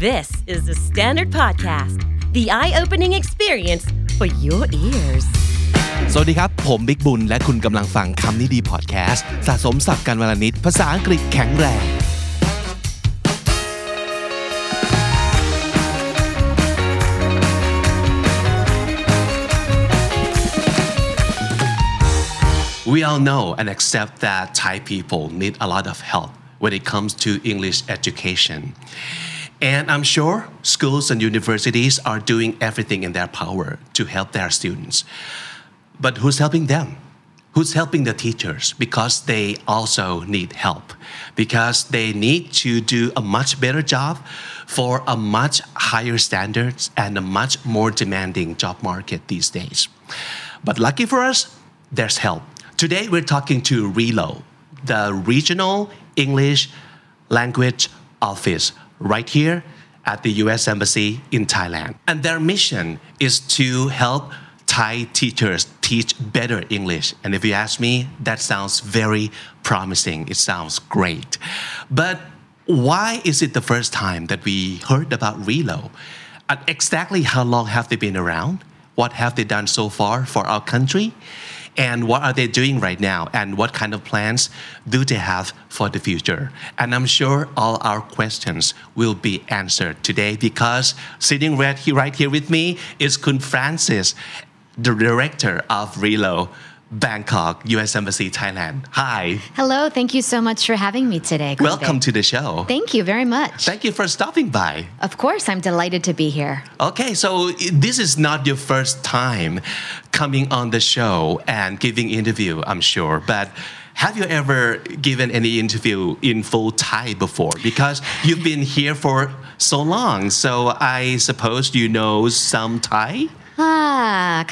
This is the Standard Podcast, the eye opening experience for your ears. สวัสดีครับ ผมบิ๊กบุญ และคุณกำลังฟังคำนี้ดีพอดแคสต์สะสมสับกันวลนิด ภาษาอังกฤษแข็งแรง We all know and accept that Thai people need a lot of help when it comes to English education. And I'm sure schools and universities are doing everything in their power to help their students. But who's helping them? Who's helping the teachers? Because they also need help. Because they need to do a much better job for a much higher standards and a much more demanding job market these days. But lucky for us, there's help. Today we're talking to RELO, the Regional English Language Office, right here at the US Embassy in Thailand. And their mission is to help Thai teachers teach better English. And if you ask me, that sounds very promising. It sounds great. But why is it the first time that we heard about RELO? And exactly how long have they been around? What have they done so far for our country? And what are they doing right now? And what kind of plans do they have for the future? And I'm sure all our questions will be answered today because sitting right here, right here with me is Kun Frances, the director of RELO. Bangkok, US Embassy, Thailand. Hi. Hello, thank you so much for having me today. Welcome to the show. Thank you very much. Thank you for stopping by. Of course, I'm delighted to be here. Okay, so this is not your first time coming on the show and giving interview, I'm sure, but have you ever given any interview in full Thai before? Because you've been here for so long, so I suppose you know some Thai ah.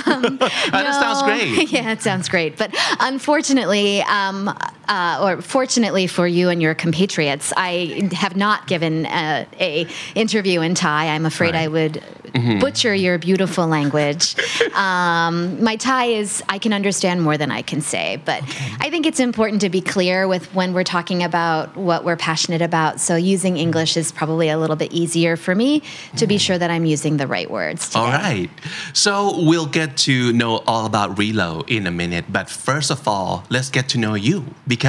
Um, that know, sounds great. Yeah, it sounds great. But unfortunately, um, uh, or fortunately for you and your compatriots, I have not given uh, a interview in Thai. I'm afraid I Right. would butcher your beautiful language. Um, my Thai is I can understand more than I can say, but I think it's important to be clear with when we're talking about what we're passionate about. So using English is probably a little bit easier for me to be sure that I'm using the right words. Today. All right. So we'll get to know all about Relo in a minute. But first of all, let's get to know you because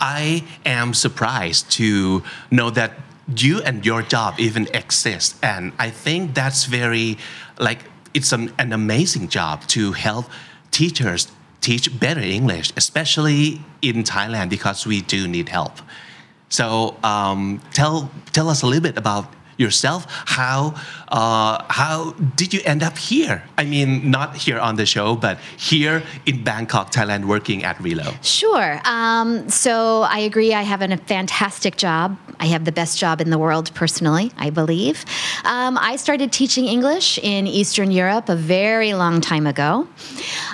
I am surprised to know that you and your job even exist. And I think that's very, like, it's an, an amazing job to help teachers teach better English, especially in Thailand because we do need help. So um, tell tell us a little bit about yourself. How uh, how did you end up here? I mean, not here on the show, but here in Bangkok, Thailand, working at Relo. Sure. Um, so I agree. I have a fantastic job. I have the best job in the world, personally, I believe. Um, I started teaching English in Eastern Europe a very long time ago.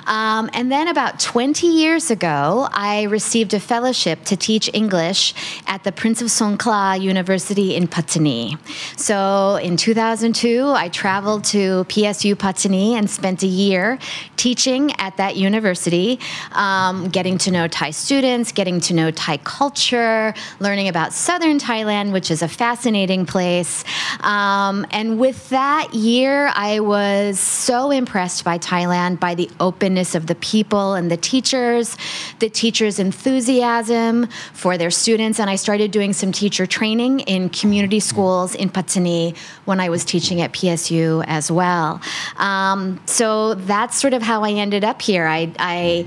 Um, and then about 20 years ago, I received a fellowship to teach English at the Prince of Songkla University in Pattani. So in 2002, I traveled to PSU Pattani and spent a year teaching at that university, um, getting to know Thai students, getting to know Thai culture, learning about southern Thailand, which is a fascinating place. Um, and with that year, I was so impressed by Thailand, by the openness of the people and the teachers, the teachers' enthusiasm for their students. And I started doing some teacher training in community schools in Pattani when I was teaching at PSU as well. Um, so that's sort of how I ended up here. I I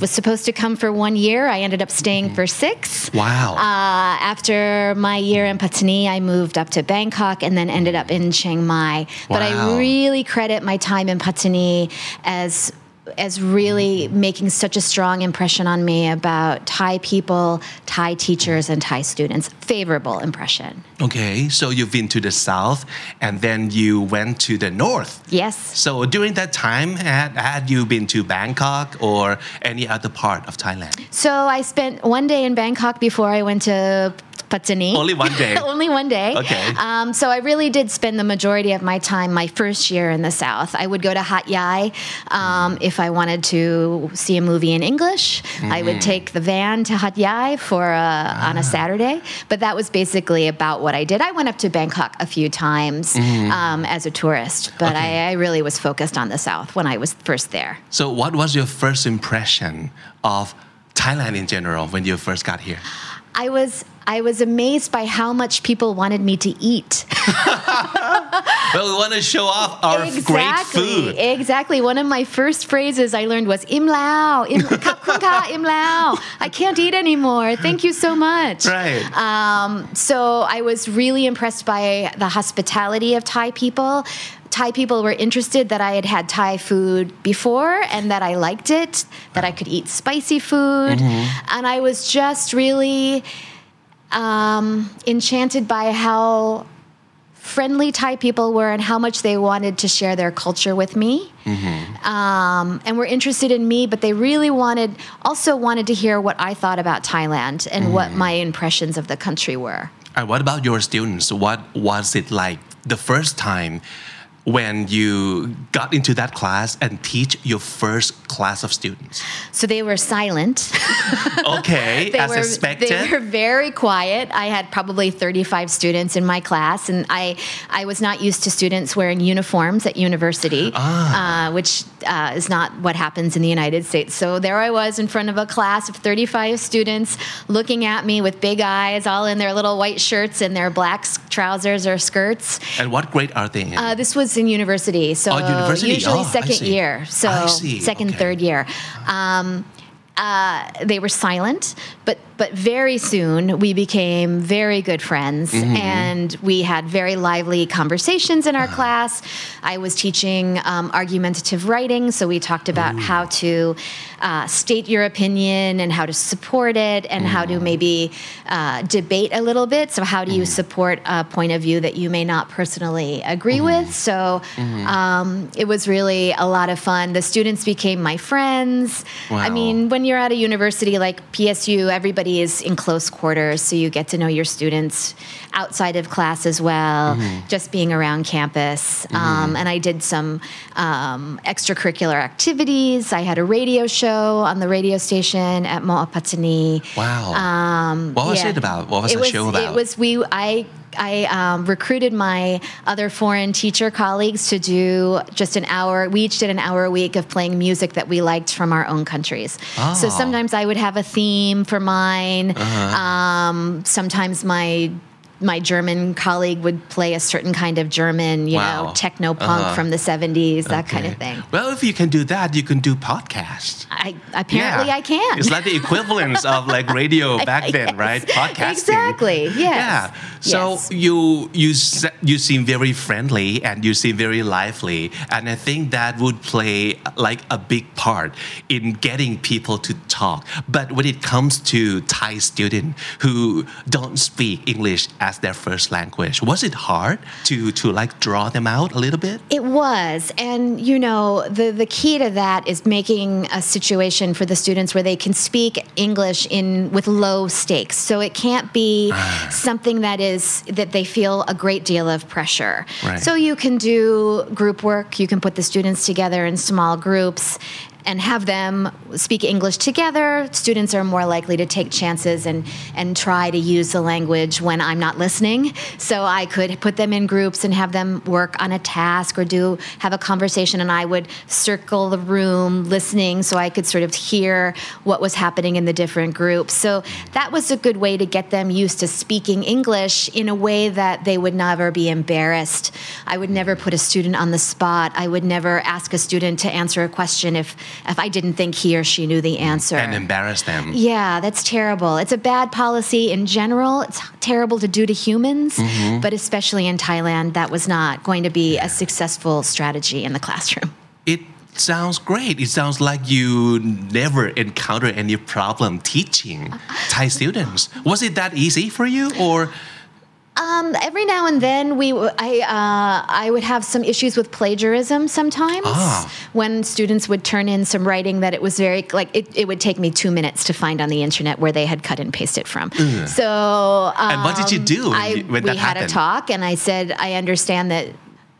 was supposed to come for one year. I ended up staying for six. Wow. Uh, after my year in Pattani, I moved up to Bangkok and then ended up in Chiang Mai. But I really credit my time in Pattani as as really making such a strong impression on me about Thai people, Thai teachers, and Thai students. Favorable impression. Okay, so you've been to the south, and then you went to the north. Yes. So during that time, had, had you been to Bangkok or any other part of Thailand? So I spent one day in Bangkok before I went to Pattani. Only one day. Only one day. Okay. Um, so I really did spend the majority of my time my first year in the South. I would go to Hat Yai um, if I wanted to see a movie in English. I would take the van to Hat Yai for a, on a Saturday. But that was basically about what I did. I went up to Bangkok a few times um, as a tourist, but Okay. I, I really was focused on the South when I was first there. So, what was your first impression of Thailand in general when you first got here? I was I was amazed by how much people wanted me to eat. but we want to show off our great exactly, food. exactly. One of my first phrases I learned was "im lao," im, "Kap kun im lao." I can't eat anymore. Thank you so much. Right. Um, so I was really impressed by the hospitality of Thai people. Thai people were interested that I had had Thai food before and that I liked it, that I could eat spicy food. And I was just really um, enchanted by how friendly Thai people were and how much they wanted to share their culture with me. Um, and were interested in me, but they really wanted, also wanted to hear what I thought about Thailand and what my impressions of the country were. And what about your students? What was it like the first time when you got into that class and teach your first class of students? So they were silent. Okay, they as were expected. they were very quiet. I had probably 35 students in my class, and I I was not used to students wearing uniforms at university, uh, which uh, is not what happens in the United States. So there I was in front of a class of 35 students, looking at me with big eyes, all in their little white shirts and their black trousers or skirts. and what grade are they in? Uh, this was in university, so Oh, university. usually Oh, second year, so second Okay. third year. Um, uh, they were silent, but but very soon we became very good friends, Mm-hmm. and we had very lively conversations in our Uh-huh. class. I was teaching um, argumentative writing, so we talked about how to uh, state your opinion and how to support it, and how Mm. to maybe uh, debate a little bit. So how do you support a point of view that you may not personally agree Mm-hmm. with? So um, it was really a lot of fun. The students became my friends. I mean, when you're at a university like PSU, everybody is in close quarters, so you get to know your students outside of class as well, just being around campus. Um, and I did some um, extracurricular activities. I had a radio show on the radio station at Mo'opatani. wow. Um, What was yeah. it about? What was it the was, show about? It was we. I I um, recruited my other foreign teacher colleagues to do just an hour. We each did an hour a week of playing music that we liked from our own countries. So Oh. Uh-huh. sometimes I would have a theme for mine. Um, sometimes my my German colleague would play a certain kind of German, you Wow. know, techno punk Uh-huh. from the 70s, that kind of thing. Well, if you can do that, you can do podcast. I apparently I can. It's like the equivalence of like radio back then, right? Podcasting. Exactly. Yes. Yeah. So Yes. you you you seem very friendly and you seem very lively, and I think that would play like a big part in getting people to talk. But when it comes to Thai students who don't speak English as their first language, was it hard to to like draw them out a little bit? It was. And, you know, the, the key to that is making a situation for the students where they can speak English in with low stakes. So it can't be ah. something that is that they feel a great deal of pressure. Right. So you can do group work, you can put the students together in small groups and have them speak English together. Students are more likely to take chances and, and try to use the language when I'm not listening. So I could put them in groups and have them work on a task or do have a conversation, and I would circle the room listening so I could sort of hear what was happening in the different groups. So that was a good way to get them used to speaking English in a way that they would never be embarrassed. I would never put a student on the spot. I would never ask a student to answer a question if if I didn't think he or she knew the answer. And embarrass them. Yeah, that's terrible. It's a bad policy in general. It's terrible to do to humans, Mm-hmm. but especially in Thailand, that was not going to be a successful strategy in the classroom. It sounds great. It sounds like you never encounter any problem teaching Thai students. Was it that easy for you or Um, every now and then, we I uh, I would have some issues with plagiarism sometimes Ah. when students would turn in some writing that it was very like it, it would take me two minutes to find on the internet where they had cut and pasted from. So um, And what did you do when I, we had happened? a talk, and I said I understand that.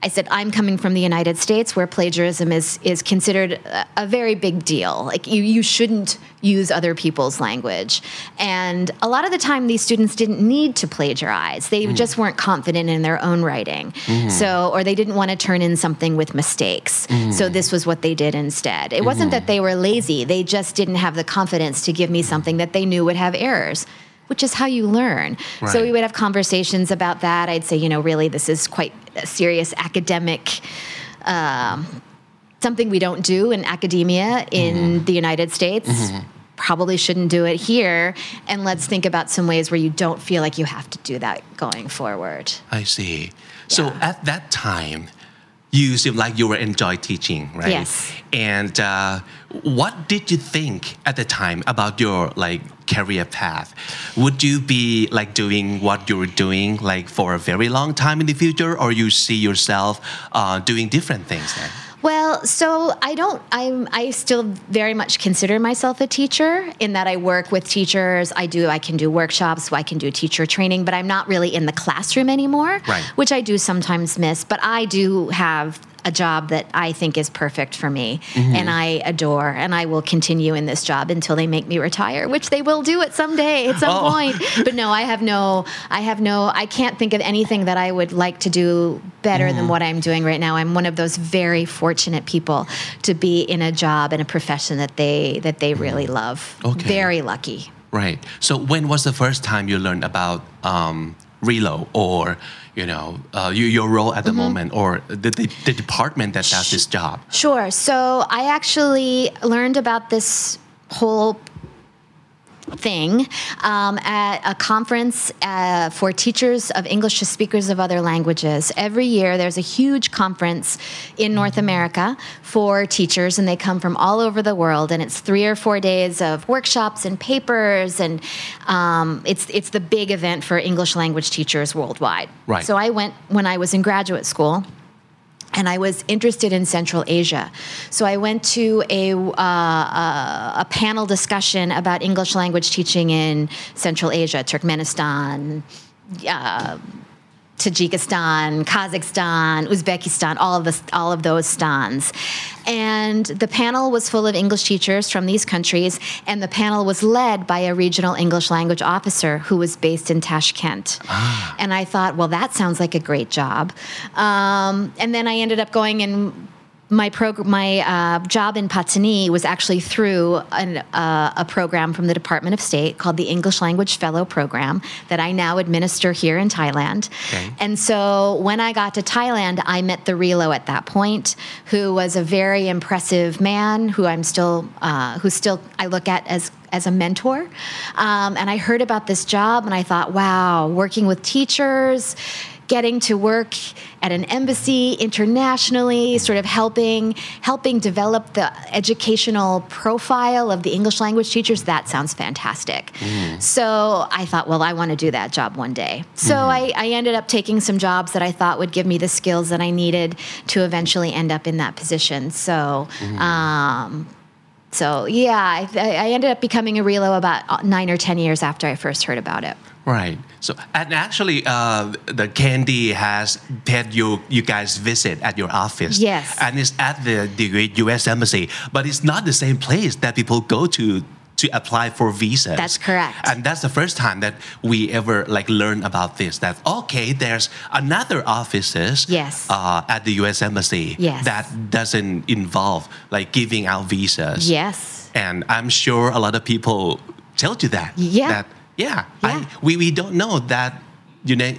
I said I'm coming from the United States, where plagiarism is is considered a, a very big deal. Like you, you shouldn't use other people's language, and a lot of the time these students didn't need to plagiarize. They mm. just weren't confident in their own writing, mm. so or they didn't want to turn in something with mistakes. Mm. So this was what they did instead. It wasn't mm-hmm. that they were lazy; they just didn't have the confidence to give me something that they knew would have errors which is how you learn. So we would have conversations about that. I'd say, you know, really, this is quite a serious academic. Um, something we don't do in academia in the United States. Probably shouldn't do it here. And let's think about some ways where you don't feel like you have to do that going forward. I see. So at that time, you seem like you were enjoy teaching, right? Yes. And uh, what did you think at the time about your like career path? Would you be like doing what you were doing like for a very long time in the future, or you see yourself uh, doing different things then? Well, so I don't. I'm. I still very much consider myself a teacher in that I work with teachers. I do. I can do workshops. I can do teacher training, but I'm not really in the classroom anymore. Right. Which I do sometimes miss. But I do have a job that I think is perfect for me, and I adore, and I will continue in this job until they make me retire, which they will do at some day, at some Oh. point. But no, I have no. I have no. I can't think of anything that I would like to do better than what I'm doing right now. I'm one of those very fortunate people to be in a job and a profession that they that they really love. Okay. Very lucky. Right. So when was the first time you learned about um, Relo or you know uh, your, your role at the Mm-hmm. moment or the, the, the department that does this job? Sure. So I actually learned about this whole thing um, at a conference uh, for teachers of English to speakers of other languages. Every year, there's a huge conference in North America for teachers, and they come from all over the world. And it's three or four days of workshops and papers, and um, it's it's the big event for English language teachers worldwide. Right. So I went when I was in graduate school and I was interested in Central Asia. So I went to a, uh, a, a panel discussion about English language teaching in Central Asia, Turkmenistan, uh, Tajikistan, Kazakhstan, Uzbekistan, all of the, all of those stans. And the panel was full of English teachers from these countries, and the panel was led by a regional English language officer who was based in Tashkent. And I thought, well, that sounds like a great job. Um, and then I ended up going and my prog- my uh, job in Pattani was actually through an, uh, a program from the Department of State called the English Language Fellow Program that I now administer here in Thailand. Okay. And so when I got to Thailand, I met the Relo at that point, who was a very impressive man who I'm still uh, who still I look at as as a mentor. Um, and I heard about this job and I thought, wow, working with teachers getting to work at an embassy internationally sort of helping helping develop the educational profile of the english language teachers that sounds fantastic. Mm. So i thought well i want to do that job one day. So mm-hmm. I, I ended up taking some jobs that i thought would give me the skills that i needed to eventually end up in that position. So mm-hmm. um, so yeah I, I ended up becoming a relo about nine or ten years after i first heard about it Right. So, and actually, uh, the Candy has paid you you guys visit at your office. Yes. And it's at the, the U.S. Embassy, but it's not the same place that people go to to apply for visas. That's correct. And that's the first time that we ever like learn about this. That okay, there's another offices. Yes. Uh, at the U.S. Embassy. Yes. That doesn't involve like giving out visas. yes And I'm sure a lot of people tell you that. Yeah. That yeah. Yeah. I, we, we don't know that you know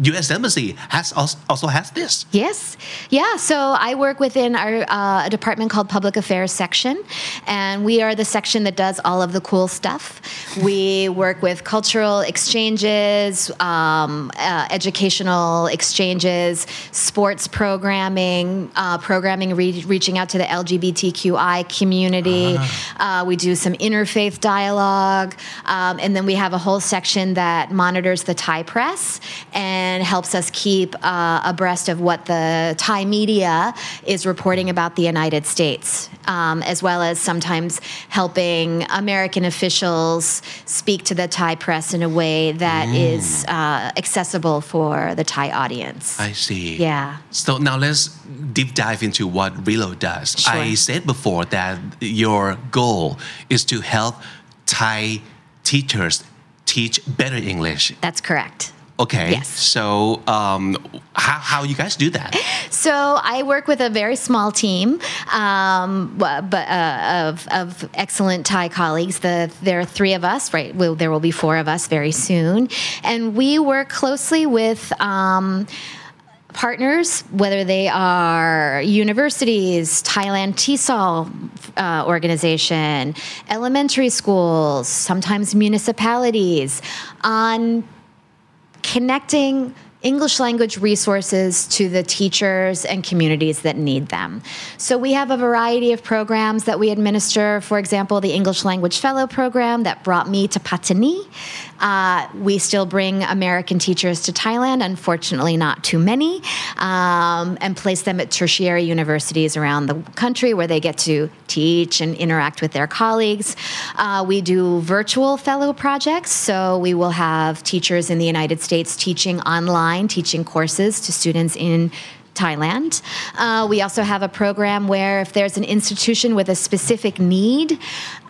U.S. Embassy has also, has this. Yes. Yeah. So I work within our uh, department called Public Affairs section, and we are the section that does all of the cool stuff. We work with cultural exchanges, um, uh, educational exchanges, sports programming, uh, programming re- reaching out to the LGBTQI community. Uh, we do some interfaith dialogue, um, and then we have a whole section that monitors the Thai press and and helps us keep uh, abreast of what the Thai media is reporting about the United States, um, as well as sometimes helping American officials speak to the Thai press in a way that is uh, accessible for the Thai audience. I see. Yeah. So now let's deep dive into what Relo does. Sure. I said before that your goal is to help Thai teachers teach better English. That's correct. Okay. Yes. So um, how how you guys do that? So I work with a very small team, um, but uh, of, of excellent Thai colleagues. The, there are three of us, right? Well, there will be four of us very soon, and we work closely with. Um, partners, whether they are universities, Thailand TESOL uh, organization, elementary schools, sometimes municipalities, on connecting English language resources to the teachers and communities that need them. So we have a variety of programs that we administer. For example, the English Language Fellow program that brought me to Pattani. Uh, we still bring American teachers to Thailand, unfortunately, not too many, um, and place them at tertiary universities around the country where they get to teach and interact with their colleagues. Uh, we do virtual fellow projects, so we will have teachers in the United States teaching online, teaching courses to students in Thailand. Uh, we also have a program where if there's an institution with a specific need,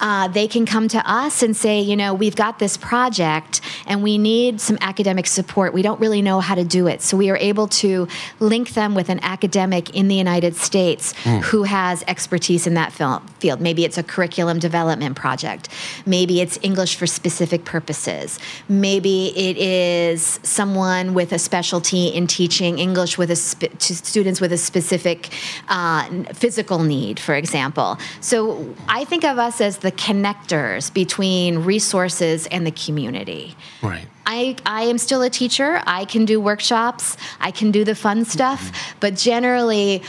uh, they can come to us and say, you know, we've got this project and we need some academic support. We don't really know how to do it. So we are able to link them with an academic in the United States who has expertise in that field. Maybe it's a curriculum development project. Maybe it's English for specific purposes. Maybe it is someone with a specialty in teaching English with a to students with a specific uh, physical need, for example. So I think of us as the connectors between resources and the community. Right. I, I am still a teacher. I can do workshops. I can do the fun stuff. But generally,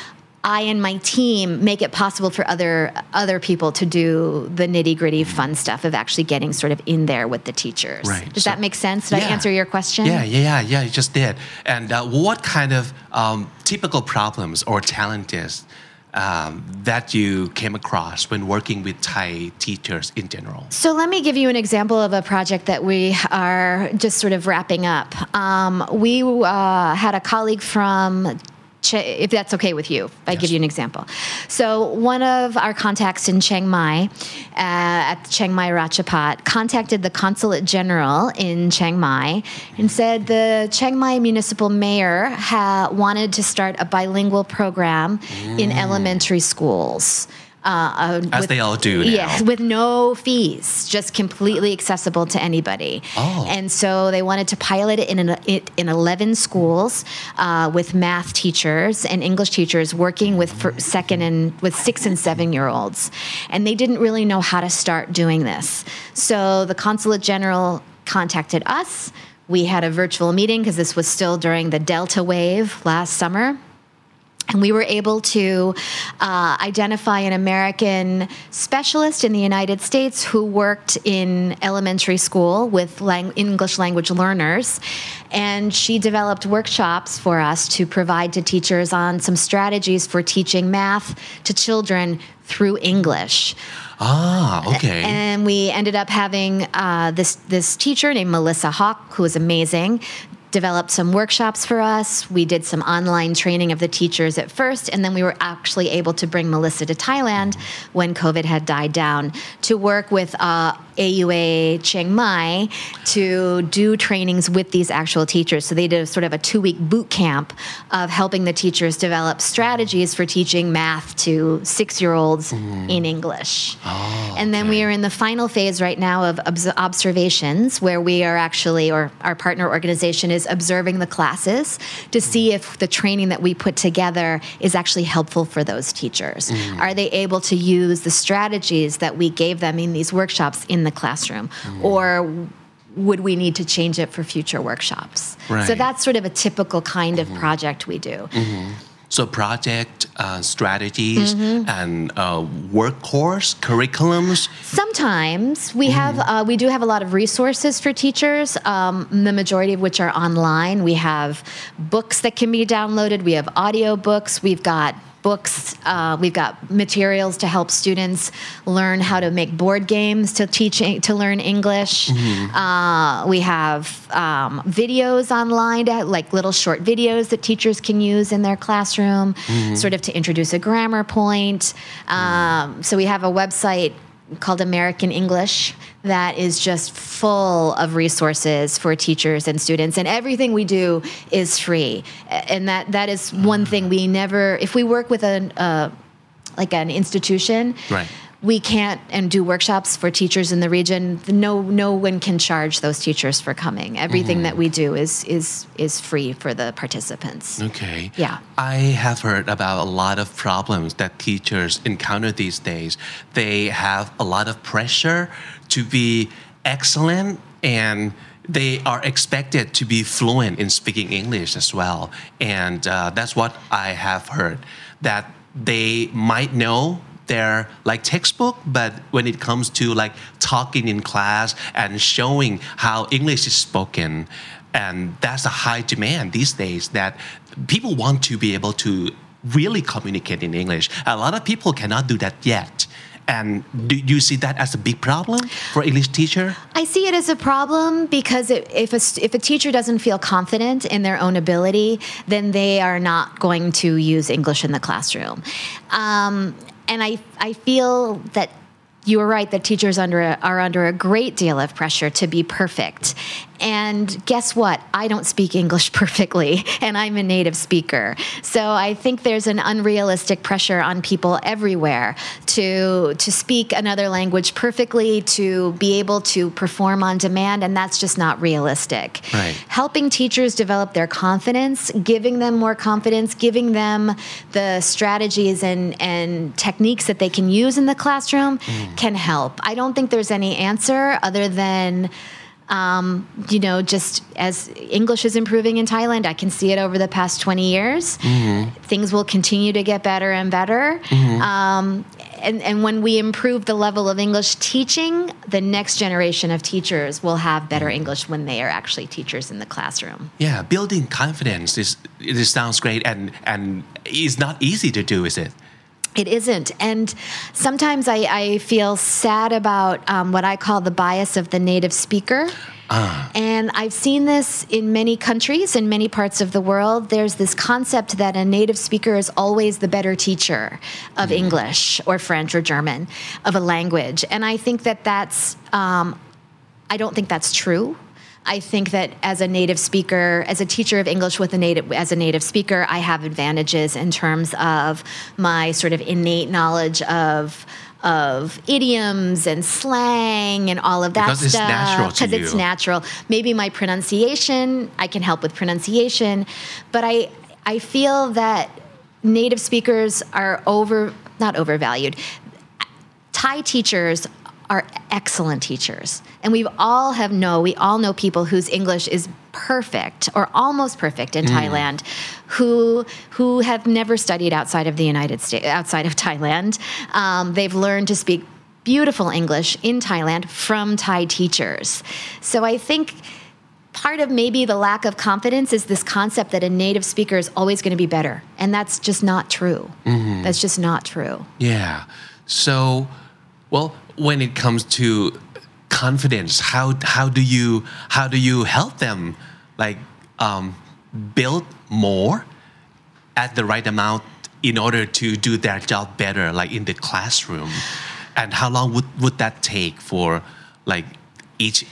I and my team make it possible for other other people to do the nitty gritty fun stuff of actually getting sort of in there with the teachers. Right. Does So- that make sense? Did I answer your question? Yeah, yeah, yeah, yeah. You just did. And uh, what kind of um, typical problems or challenges um, that you came across when working with Thai teachers in general? So let me give you an example of a project that we are just sort of wrapping up. Um, we uh, had a colleague from. Ch- if that's okay with you, I give you an example. So one of our contacts in Chiang Mai, uh, at Chiang Mai Rajabhat, contacted the consulate general in Chiang Mai and said the Chiang Mai municipal mayor ha- wanted to start a bilingual program in elementary schools. Uh, uh, As with- they all do now. Yes, with no fees, just completely accessible to anybody. Oh. And so they wanted to pilot it in, an, it in 11 schools uh, with math teachers and English teachers working with second and with six and seven year olds. And they didn't really know how to start doing this. So the consulate general contacted us. We had a virtual meeting because this was still during the Delta wave last summer. And we were able to uh, identify an American specialist in the United States who worked in elementary school with lang- English language learners. And she developed workshops for us to provide to teachers on some strategies for teaching math to children through English. Ah, okay. And we ended up having uh, this this teacher named Melissa Hawk, who was amazing. Developed some workshops for us. We did some online training of the teachers at first, and then we were actually able to bring Melissa to Thailand when COVID had died down to work with uh, AUA Chiang Mai to do trainings with these actual teachers. So they did a sort of a two week boot camp of helping the teachers develop strategies for teaching math to six year olds in English. and then we are in the final phase right now of obs- observations where we are actually, or our partner organization is observing the classes to see if the training that we put together is actually helpful for those teachers. Mm. Are they able to use the strategies that we gave them in these workshops in the classroom? Mm. Or would we need to change it for future workshops? So that's sort of a typical kind of mm-hmm. project we do. Mm-hmm. So project uh, strategies Mm-hmm. and uh, work course curriculums. Sometimes we have uh, we do have a lot of resources for teachers. Um, the majority of which are online. We have books that can be downloaded. We have audio books. We've got books. Uh, we've got materials to help students learn how to make board games to teach to learn English. Uh, we have um, videos online, to, like little short videos that teachers can use in their classroom, sort of to introduce a grammar point. Um, so we have a website called American English that is just full of resources for teachers and students and everything we do is free and that that is one thing we never if we work with an uh, like an institution Right. We can't and do workshops for teachers in the region no no one can charge those teachers for coming everything that we do is is is free for the participants Okay. Yeah. I have heard about a lot of problems that teachers encounter these days. They have a lot of pressure to be excellent and they are expected to be fluent in speaking English as well. And uh, that's what I have heard that they might know their like textbook but when it comes to like talking in class and showing how english is spoken and that's a high demand these days that people want to be able to really communicate in english. A lot of people cannot do that yet. And do you see that as a big problem for english teacher? I see it as a problem because it, if, a, if a teacher doesn't feel confident in their own ability, then they are not going to use English in the classroom. Um, and I, I feel that you are right that teachers under a, are under a great deal of pressure to be perfect. And guess what? I don't speak English perfectly, and I'm a native speaker. So I think there's an unrealistic pressure on people everywhere to to speak another language perfectly, to be able to perform on demand, and that's just not realistic. Right. Helping teachers develop their confidence, giving them more confidence, giving them the strategies and, and techniques that they can use in the classroom mm. can help. I don't think there's any answer other than um, you know, just as English is improving in Thailand, I can see it over the past 20 years. Things will continue to get better and better. Um, and, and when we improve the level of English teaching, the next generation of teachers will have better English when they are actually teachers in the classroom. yeah building confidence is it sounds great and and it's not easy to do is it It isn't. And sometimes I, I feel sad about um, what I call the bias of the native speaker. And I've seen this in many countries, in many parts of the world. There's this concept that a native speaker is always the better teacher of English or French or German, of a language. And I think that that's, um, I don't think that's true. I think that as a native speaker, as a teacher of English with a native as a native speaker, I have advantages in terms of my sort of innate knowledge of of idioms and slang and all of that Because it's stuff natural to because it's natural. Maybe my pronunciation, I can help with pronunciation, but I I feel that native speakers are over not overvalued. Thai teachers are excellent teachers. And we all have know, we all know people whose English is perfect or almost perfect in Thailand who who have never studied outside of the United States outside of Thailand. Um, they've learned to speak beautiful English in Thailand from Thai teachers. So I think part of maybe the lack of confidence is this concept that a native speaker is always going to be better. And that's just not true. That's just not true. Yeah. So, well, when it comes to confidence, how how do you how do you help them like um, build more at the right amount in order to do their job better, like in the classroom? And how long would, would that take for like each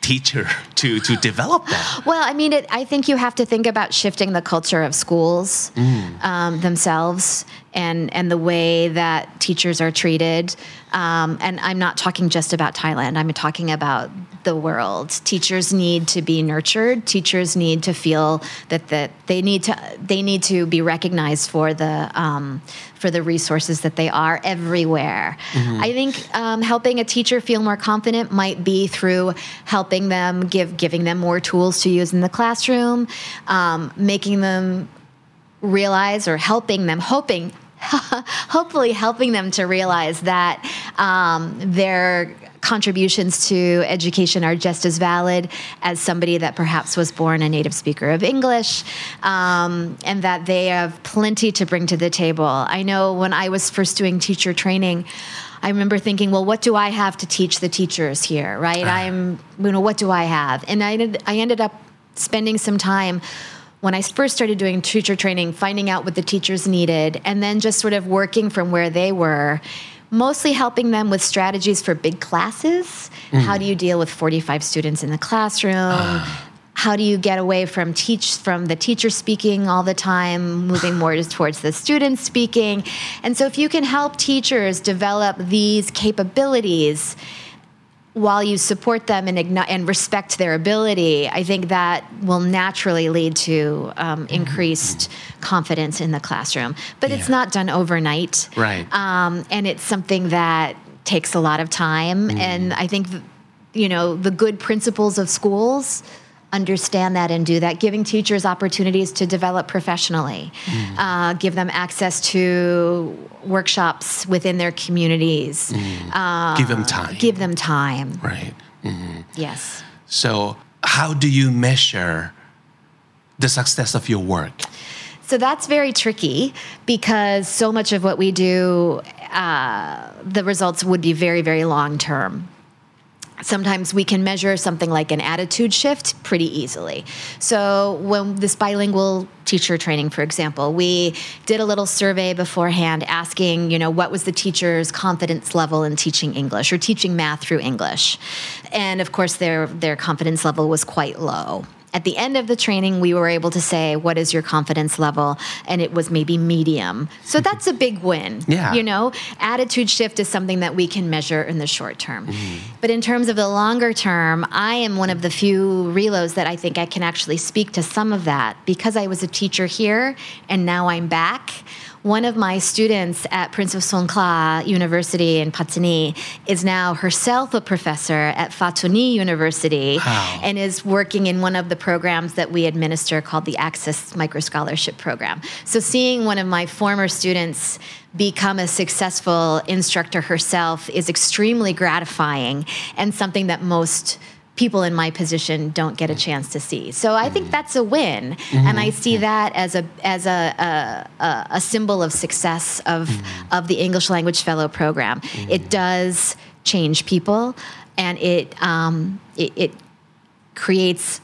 teacher to to develop that? Well, I mean, it, I think you have to think about shifting the culture of schools um, themselves and and the way that teachers are treated. Um, and I'm not talking just about Thailand. I'm talking about the world. Teachers need to be nurtured. Teachers need to feel that that they need to they need to be recognized for the um, for the resources that they are everywhere. I think um, helping a teacher feel more confident might be through helping them give giving them more tools to use in the classroom, um, making them realize or helping them, hoping, hopefully helping them to realize that um, their contributions to education are just as valid as somebody that perhaps was born a native speaker of English, um, and that they have plenty to bring to the table. I know when I was first doing teacher training, I remember thinking, well, what do I have to teach the teachers here, right? I'm, you know, what do I have? And I I ended up spending some time when I first started doing teacher training, finding out what the teachers needed, and then just sort of working from where they were mostly helping them with strategies for big classes. Mm. How do you deal with 45 students in the classroom? Uh. How do you get away from teach from the teacher speaking all the time, moving more towards the students speaking? And so if you can help teachers develop these capabilities, while you support them and, igni- and respect their ability, I think that will naturally lead to um, mm-hmm. increased mm-hmm. confidence in the classroom. But yeah. it's not done overnight. Right. Um, and it's something that takes a lot of time. Mm. And I think, you know, the good principles of schools understand that and do that, giving teachers opportunities to develop professionally, mm. uh, give them access to workshops within their communities. Mm. Uh, give them time. Give them time. Right. Mm-hmm. Yes. So, how do you measure the success of your work? So that's very tricky because so much of what we do, uh, the results would be very, very long term sometimes we can measure something like an attitude shift pretty easily. So, when this bilingual teacher training, for example, we did a little survey beforehand asking, you know, what was the teacher's confidence level in teaching English or teaching math through English. And of course, their, their confidence level was quite low at the end of the training, we were able to say, What is your confidence level? And it was maybe medium. So that's a big win. Yeah. You know, attitude shift is something that we can measure in the short term. Mm. But in terms of the longer term, I am one of the few relos that I think I can actually speak to some of that because I was a teacher here and now I'm back one of my students at Prince of Songkla University in Pattani is now herself a professor at Fatoni University wow. and is working in one of the programs that we administer called the Access Micro Scholarship Program. So seeing one of my former students become a successful instructor herself is extremely gratifying and something that most people in my position don't get a chance to see. So I think mm-hmm. that's a win, mm-hmm. and I see that as a as a a, a symbol of success of mm-hmm. of the English Language Fellow Program. Mm-hmm. It does change people, and it um, it, it creates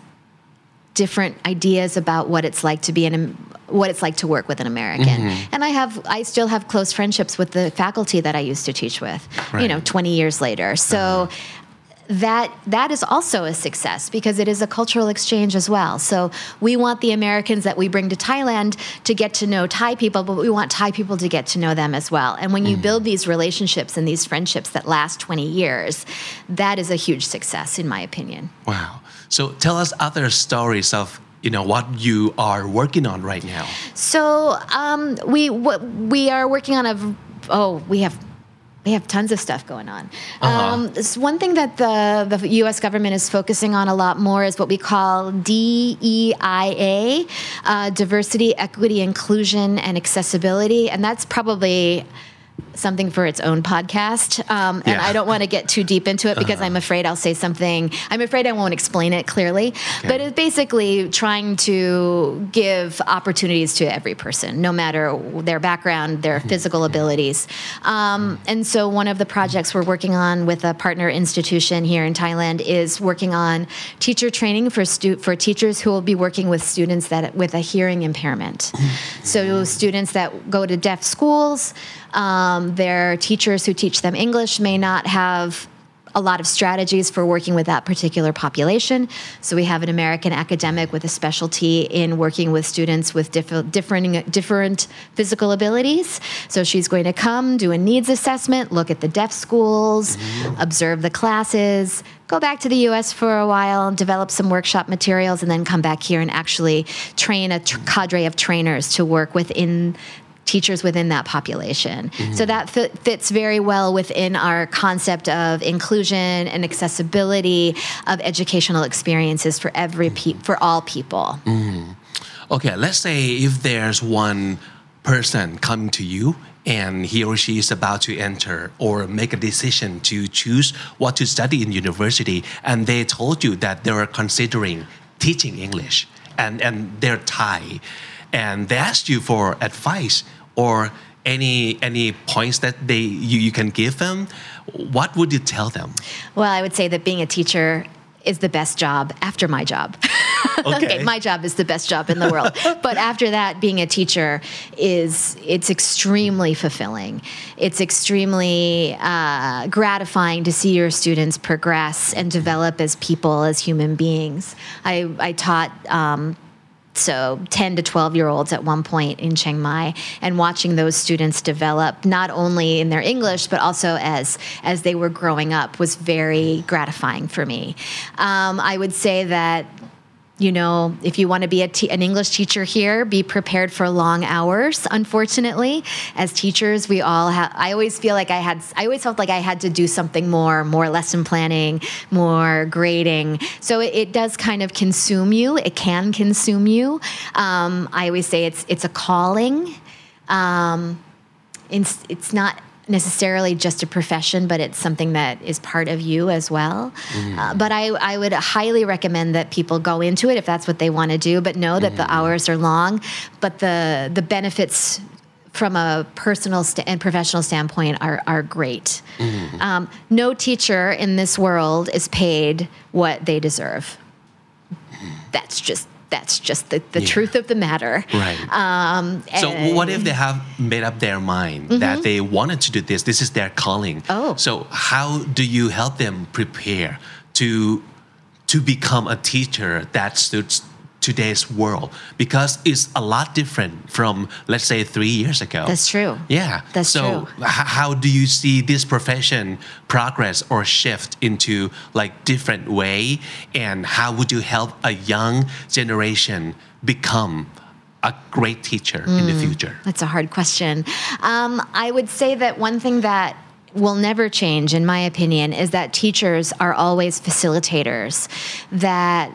different ideas about what it's like to be an what it's like to work with an American. Mm-hmm. And I have I still have close friendships with the faculty that I used to teach with, right. you know, 20 years later. So uh-huh that that is also a success because it is a cultural exchange as well. So we want the Americans that we bring to Thailand to get to know Thai people, but we want Thai people to get to know them as well. And when you mm. build these relationships and these friendships that last 20 years, that is a huge success in my opinion. Wow. So tell us other stories of you know what you are working on right now. So um, we we are working on a oh we have we have tons of stuff going on. Uh-huh. Um, one thing that the, the U.S. government is focusing on a lot more is what we call DEIA, uh, diversity, equity, inclusion, and accessibility, and that's probably something for its own podcast. Um, and yeah. I don't want to get too deep into it because uh-huh. I'm afraid I'll say something. I'm afraid I won't explain it clearly. Okay. But it's basically trying to give opportunities to every person, no matter their background, their mm-hmm. physical abilities. Um, and so one of the projects we're working on with a partner institution here in Thailand is working on teacher training for stu- for teachers who will be working with students that with a hearing impairment. Mm-hmm. so students that go to deaf schools. Um, their teachers who teach them English may not have a lot of strategies for working with that particular population. So we have an American academic with a specialty in working with students with diff- different different physical abilities. So she's going to come do a needs assessment, look at the deaf schools, mm-hmm. observe the classes, go back to the US for a while, develop some workshop materials, and then come back here and actually train a tr- cadre of trainers to work within teachers within that population. Mm-hmm. So that fit, fits very well within our concept of inclusion and accessibility of educational experiences for every pe- for all people. Mm-hmm. Okay, let's say if there's one person coming to you and he or she is about to enter or make a decision to choose what to study in university and they told you that they are considering teaching English and, and they're Thai and they asked you for advice or any any points that they you, you can give them what would you tell them Well, I would say that being a teacher is the best job after my job. Okay. my job is the best job in the world. but after that, being a teacher is it's extremely fulfilling. It's extremely uh, gratifying to see your students progress and develop as people, as human beings. I I taught. Um, so 10 to 12 year olds at one point in Chiang Mai and watching those students develop not only in their English but also as as they were growing up was very gratifying for me. Um, I would say that you know, if you want to be an English teacher here, be prepared for long hours. Unfortunately, as teachers, we all have. I always feel like I had. I always felt like I had to do something more, more lesson planning, more grading. So it, it does kind of consume you. It can consume you. Um, I always say it's it's a calling. Um, it's it's not necessarily just a profession, but it's something that is part of you as well. Uh, but I, I would highly recommend that people go into it if that's what they want to do, but know that the hours are long, but the the benefits from a personal st- and professional standpoint are, are great. Um, no teacher in this world is paid what they deserve. That's just that's just the, the Yeah. truth of the matter. Right. Um, So what if they have made up their mind that they wanted to do this? This is their calling. Oh. So how do you help them prepare to to become a teacher that suits today's world? Because it's a lot different from let's say three years ago. That's true. Yeah. That's so true. h- how do you see this profession progress or shift into like different way and how would you help a young generation become a great teacher in the future? That's a hard question. Um, I would say that one thing that will never change, in my opinion, is that teachers are always facilitators. That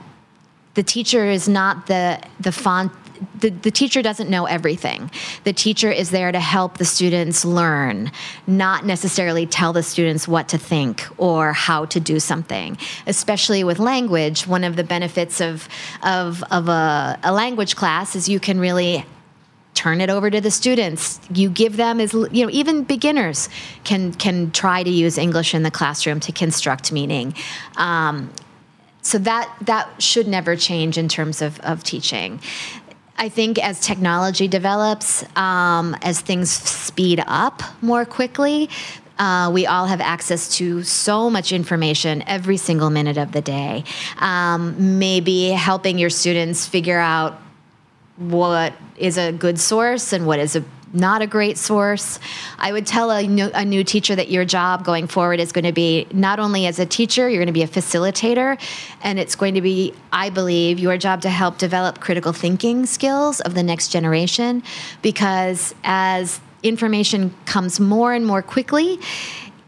the teacher is not the the font. The, the teacher doesn't know everything. The teacher is there to help the students learn, not necessarily tell the students what to think or how to do something. Especially with language, one of the benefits of, of, of a, a language class is you can really turn it over to the students you give them as you know even beginners can can try to use english in the classroom to construct meaning um, so that that should never change in terms of, of teaching I think as technology develops, um, as things speed up more quickly, uh, we all have access to so much information every single minute of the day. Um, maybe helping your students figure out what is a good source and what is a not a great source. I would tell a new, a new teacher that your job going forward is going to be not only as a teacher, you're going to be a facilitator, and it's going to be, I believe, your job to help develop critical thinking skills of the next generation. Because as information comes more and more quickly,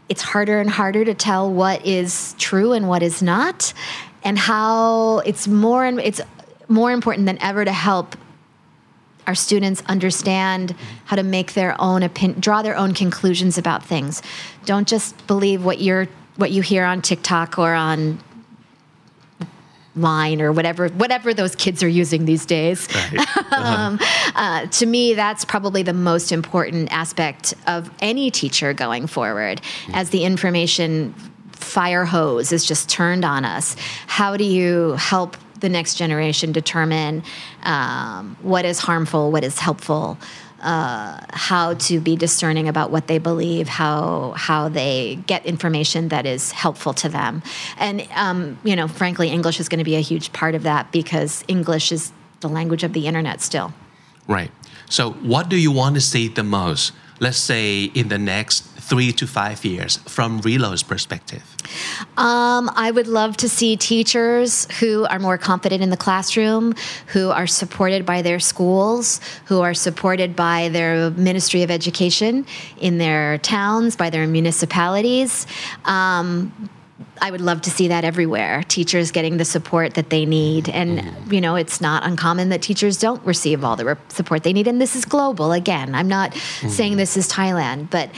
it's harder and harder to tell what is true and what is not, and how it's more and it's more important than ever to help our students understand how to make their own opinion, draw their own conclusions about things. Don't just believe what you're what you hear on TikTok or on line or whatever whatever those kids are using these days. Right. um, uh, to me, that's probably the most important aspect of any teacher going forward. As the information fire hose is just turned on us, how do you help the next generation determine um, what is harmful, what is helpful? Uh, how to be discerning about what they believe, how how they get information that is helpful to them, and um, you know, frankly, English is going to be a huge part of that because English is the language of the internet still. Right. So, what do you want to see the most? Let's say in the next three to five years, from Relo's perspective. Um, I would love to see teachers who are more confident in the classroom, who are supported by their schools, who are supported by their Ministry of Education in their towns, by their municipalities. Um, I would love to see that everywhere. Teachers getting the support that they need. And, mm-hmm. you know, it's not uncommon that teachers don't receive all the re- support they need. And this is global. Again, I'm not mm-hmm. saying this is Thailand, but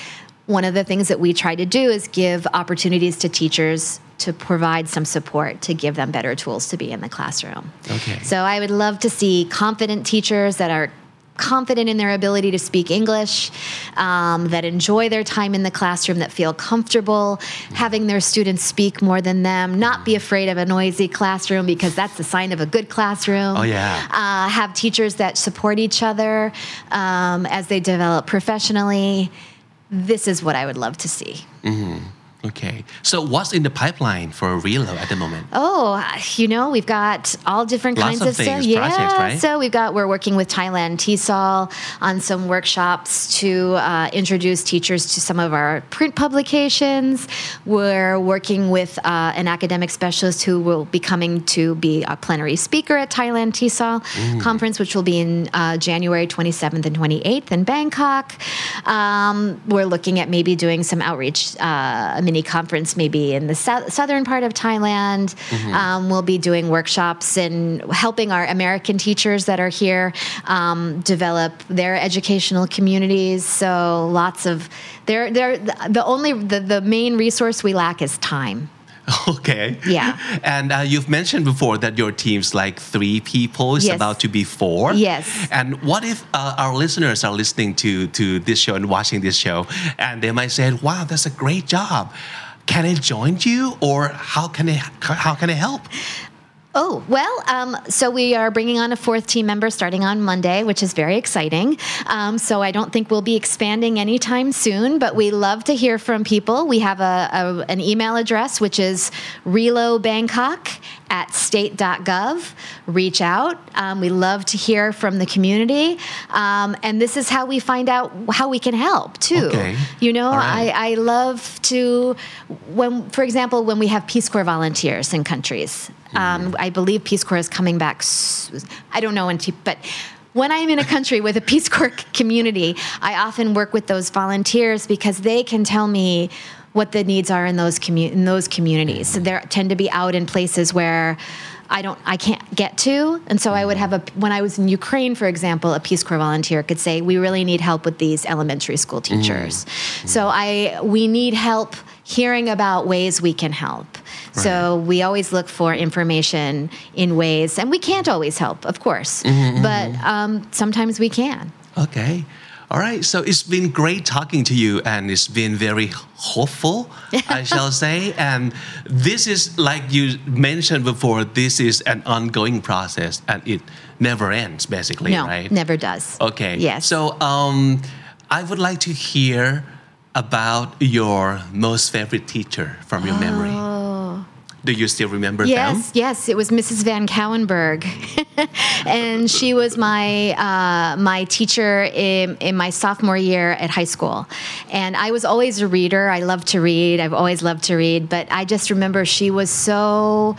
one of the things that we try to do is give opportunities to teachers to provide some support to give them better tools to be in the classroom. Okay. So I would love to see confident teachers that are confident in their ability to speak English, um, that enjoy their time in the classroom, that feel comfortable having their students speak more than them, not be afraid of a noisy classroom because that's the sign of a good classroom. Oh, yeah. Uh, have teachers that support each other um, as they develop professionally. This is what I would love to see. Okay. So what's in the pipeline for Relo at the moment? Oh, you know, we've got all different Lots kinds of of, stuff. things, Yeah. projects, right? So we've got we're working with Thailand TESOL on some workshops to uh, introduce teachers to some of our print publications. We're working with uh, an academic specialist who will be coming to be a plenary speaker at Thailand TESOL Mm. conference, which will be in uh, January 27th and 28th in Bangkok. Um, we're looking at maybe doing some outreach, uh, mini conference maybe in the sou- southern part of Thailand. Um, we'll be doing workshops and helping our American teachers that are here um, develop their educational communities. So lots of they're, they're the only the, the main resource we lack is time. Okay. Yeah. And uh, you've mentioned before that your team's like three people. It's Yes. about to be four. Yes. And what if uh, our listeners are listening to to this show and watching this show, and they might say, "Wow, that's a great job." Can I join you, or how can I how can I help? Oh, well, um, so we are bringing on a fourth team member starting on Monday, which is very exciting. Um, so I don't think we'll be expanding anytime soon, but we love to hear from people. We have a, a, an email address, which is relobangkok at state.gov. Reach out. Um, we love to hear from the community. Um, and this is how we find out how we can help, too. Okay. You know, right. I, I love to when for example when we have peace corps volunteers in countries um, i believe peace corps is coming back I don't know but when i'm in a country with a peace corps community i often work with those volunteers because they can tell me what the needs are in those commu- in those communities. So they tend to be out in places where I don't, I can't get to, and so I would have a. When I was in Ukraine, for example, a Peace Corps volunteer could say, "We really need help with these elementary school mm. teachers." So I, we need help hearing about ways we can help. So we always look for information in ways, and we can't always help, of course, mm-hmm, mm-hmm. but um, sometimes we can. Okay. All right. So it's been great talking to you, and it's been very hopeful, I shall say. And this is, like you mentioned before, this is an ongoing process, and it never ends, basically, No, right? never does. Okay. Yes. So um, I would like to hear about your most favorite teacher from your memory. Do you still remember. Yes, them? yes, it was Mrs. Van Cowenberg, and she was my uh, my teacher in, in my sophomore year at high school. And I was always a reader. I love to read. I've always loved to read. But I just remember she was so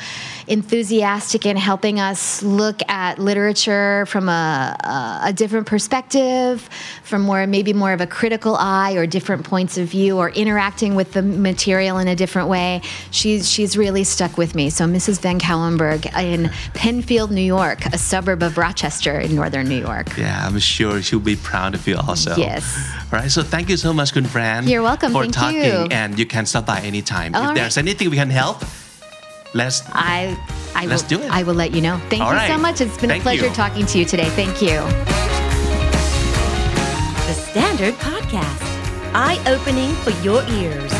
enthusiastic in helping us look at literature from a, a, a different perspective, from more maybe more of a critical eye or different points of view, or interacting with the material in a different way. She's she's really stuck with me. So Mrs. Van Cowenberg in Penfield, New York, a suburb of Rochester in northern New York. Yeah, I'm sure she'll be proud of you also. Yes. All right. So thank you so much, Kun Fran. You're welcome. For Thank talking, you. and you can stop by anytime. All if right. there's anything we can help, let's. I I Let's will do it. I will let you know. Thank All you right. so much. It's been Thank a pleasure you. talking to you today. Thank you. The Standard Podcast, eye opening for your ears.